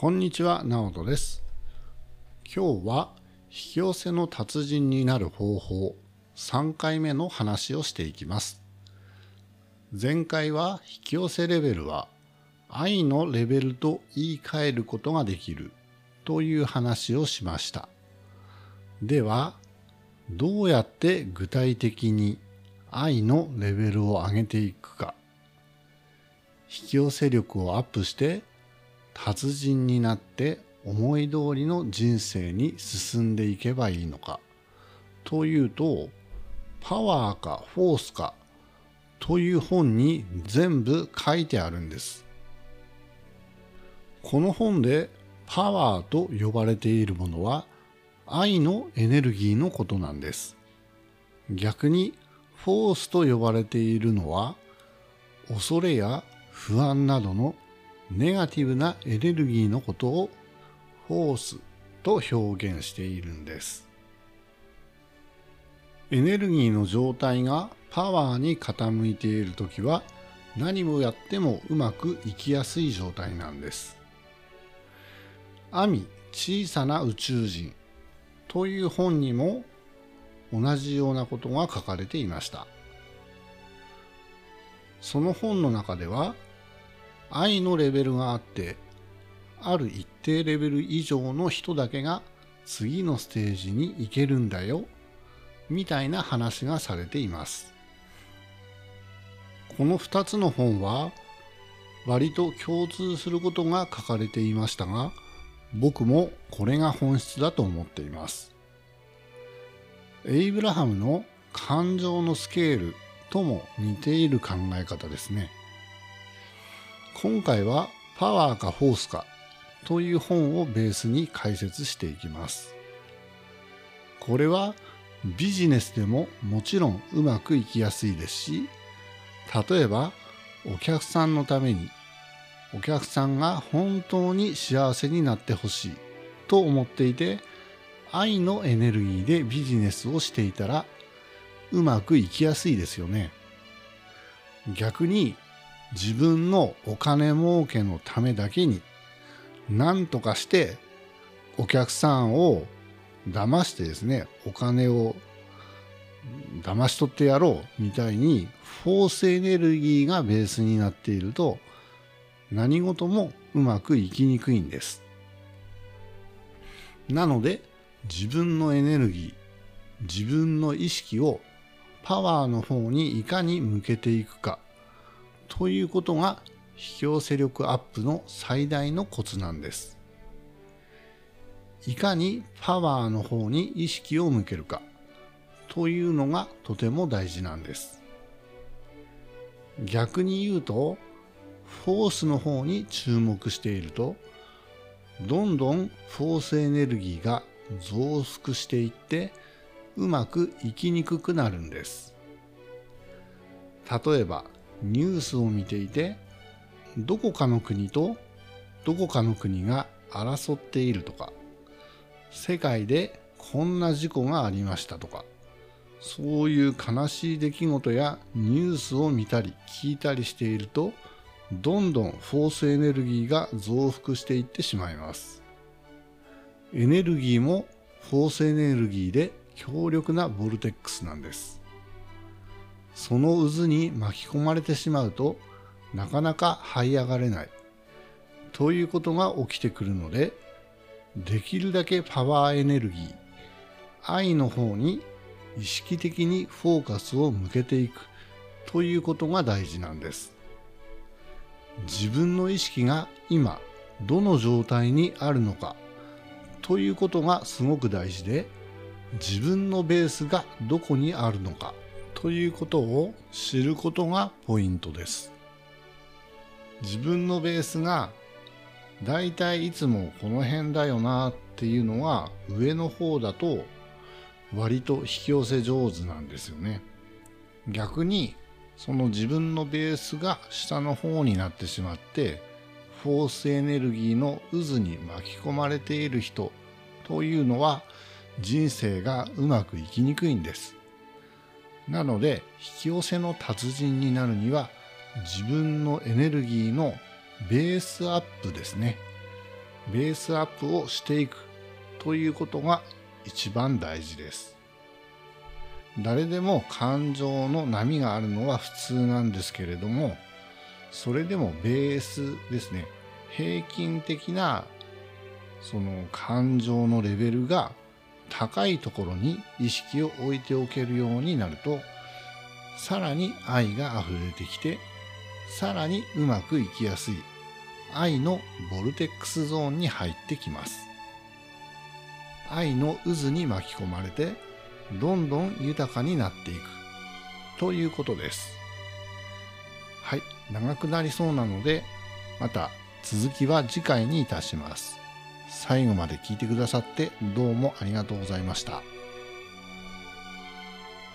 こんにちは、直人です。今日は引き寄せの達人になる方法3回目の話をしていきます。前回は引き寄せレベルは愛のレベルと言い換えることができるという話をしました。では、どうやって具体的に愛のレベルを上げていくか。引き寄せ力をアップして達人になって思い通りの人生に進んでいけばいいのか。というとパワーかフォースかという本に全部書いてあるんです。この本でパワーと呼ばれているものは愛のエネルギーのことなんです。逆にフォースと呼ばれているのは恐れや不安などのネガティブなエネルギーのことをフォースと表現しているんです。エネルギーの状態がパワーに傾いているときは何もやってもうまくいきやすい状態なんです。アミ小さな宇宙人という本にも同じようなことが書かれていました。その本の中では愛のレベルがあってある一定レベル以上の人だけが次のステージに行けるんだよみたいな話がされています。この2つの本は割と共通することが書かれていましたが僕もこれが本質だと思っています。エイブラハムの感情のスケールとも似ている考え方ですね。今回はパワーかフォースかという本をベースに解説していきます。これはビジネスでももちろんうまくいきやすいですし例えばお客さんのためにお客さんが本当に幸せになってほしいと思っていて愛のエネルギーでビジネスをしていたらうまくいきやすいですよね。逆に自分のお金儲けのためだけに何とかしてお客さんを騙してですねお金を騙し取ってやろうみたいにフォースエネルギーがベースになっていると何事もうまくいきにくいんです。なので自分のエネルギー自分の意識をパワーの方にいかに向けていくか。ということが引き寄せ力アップの最大のコツなんです。いかにパワーの方に意識を向けるかというのがとても大事なんです。逆に言うと、フォースの方に注目していると、どんどんフォースエネルギーが増幅していって、うまくいきにくくなるんです。例えば、ニュースを見ていてどこかの国とどこかの国が争っているとか世界でこんな事故がありましたとかそういう悲しい出来事やニュースを見たり聞いたりしているとどんどんフォースエネルギーが増幅していってしまいます。エネルギーもフォースエネルギーで強力なボルテックスなんです。その渦に巻き込まれてしまうとなかなか這い上がれない。ということが起きてくるのでできるだけパワーエネルギー愛の方に意識的にフォーカスを向けていくということが大事なんです。自分の意識が今どの状態にあるのかということがすごく大事で自分のベースがどこにあるのかということを知ることがポイントです。自分のベースがだいたいいつもこの辺だよなっていうのは上の方だと割と引き寄せ上手なんですよね。逆にその自分のベースが下の方になってしまってフォースエネルギーの渦に巻き込まれている人というのは人生がうまくいきにくいんです。なので引き寄せの達人になるには自分のエネルギーのベースアップですね。ベースアップをしていく。ということが一番大事です。誰でも感情の波があるのは普通なんですけれどもそれでもベースですね。平均的なその感情のレベルが高いところに意識を置いておけるようになるとさらに愛が溢れてきてさらにうまくいきやすい。愛のボルテックスゾーンに入ってきます。愛の渦に巻き込まれてどんどん豊かになっていく。ということです。はい長くなりそうなのでまた続きは次回にいたします。最後まで聞いてくださってどうもありがとうございました。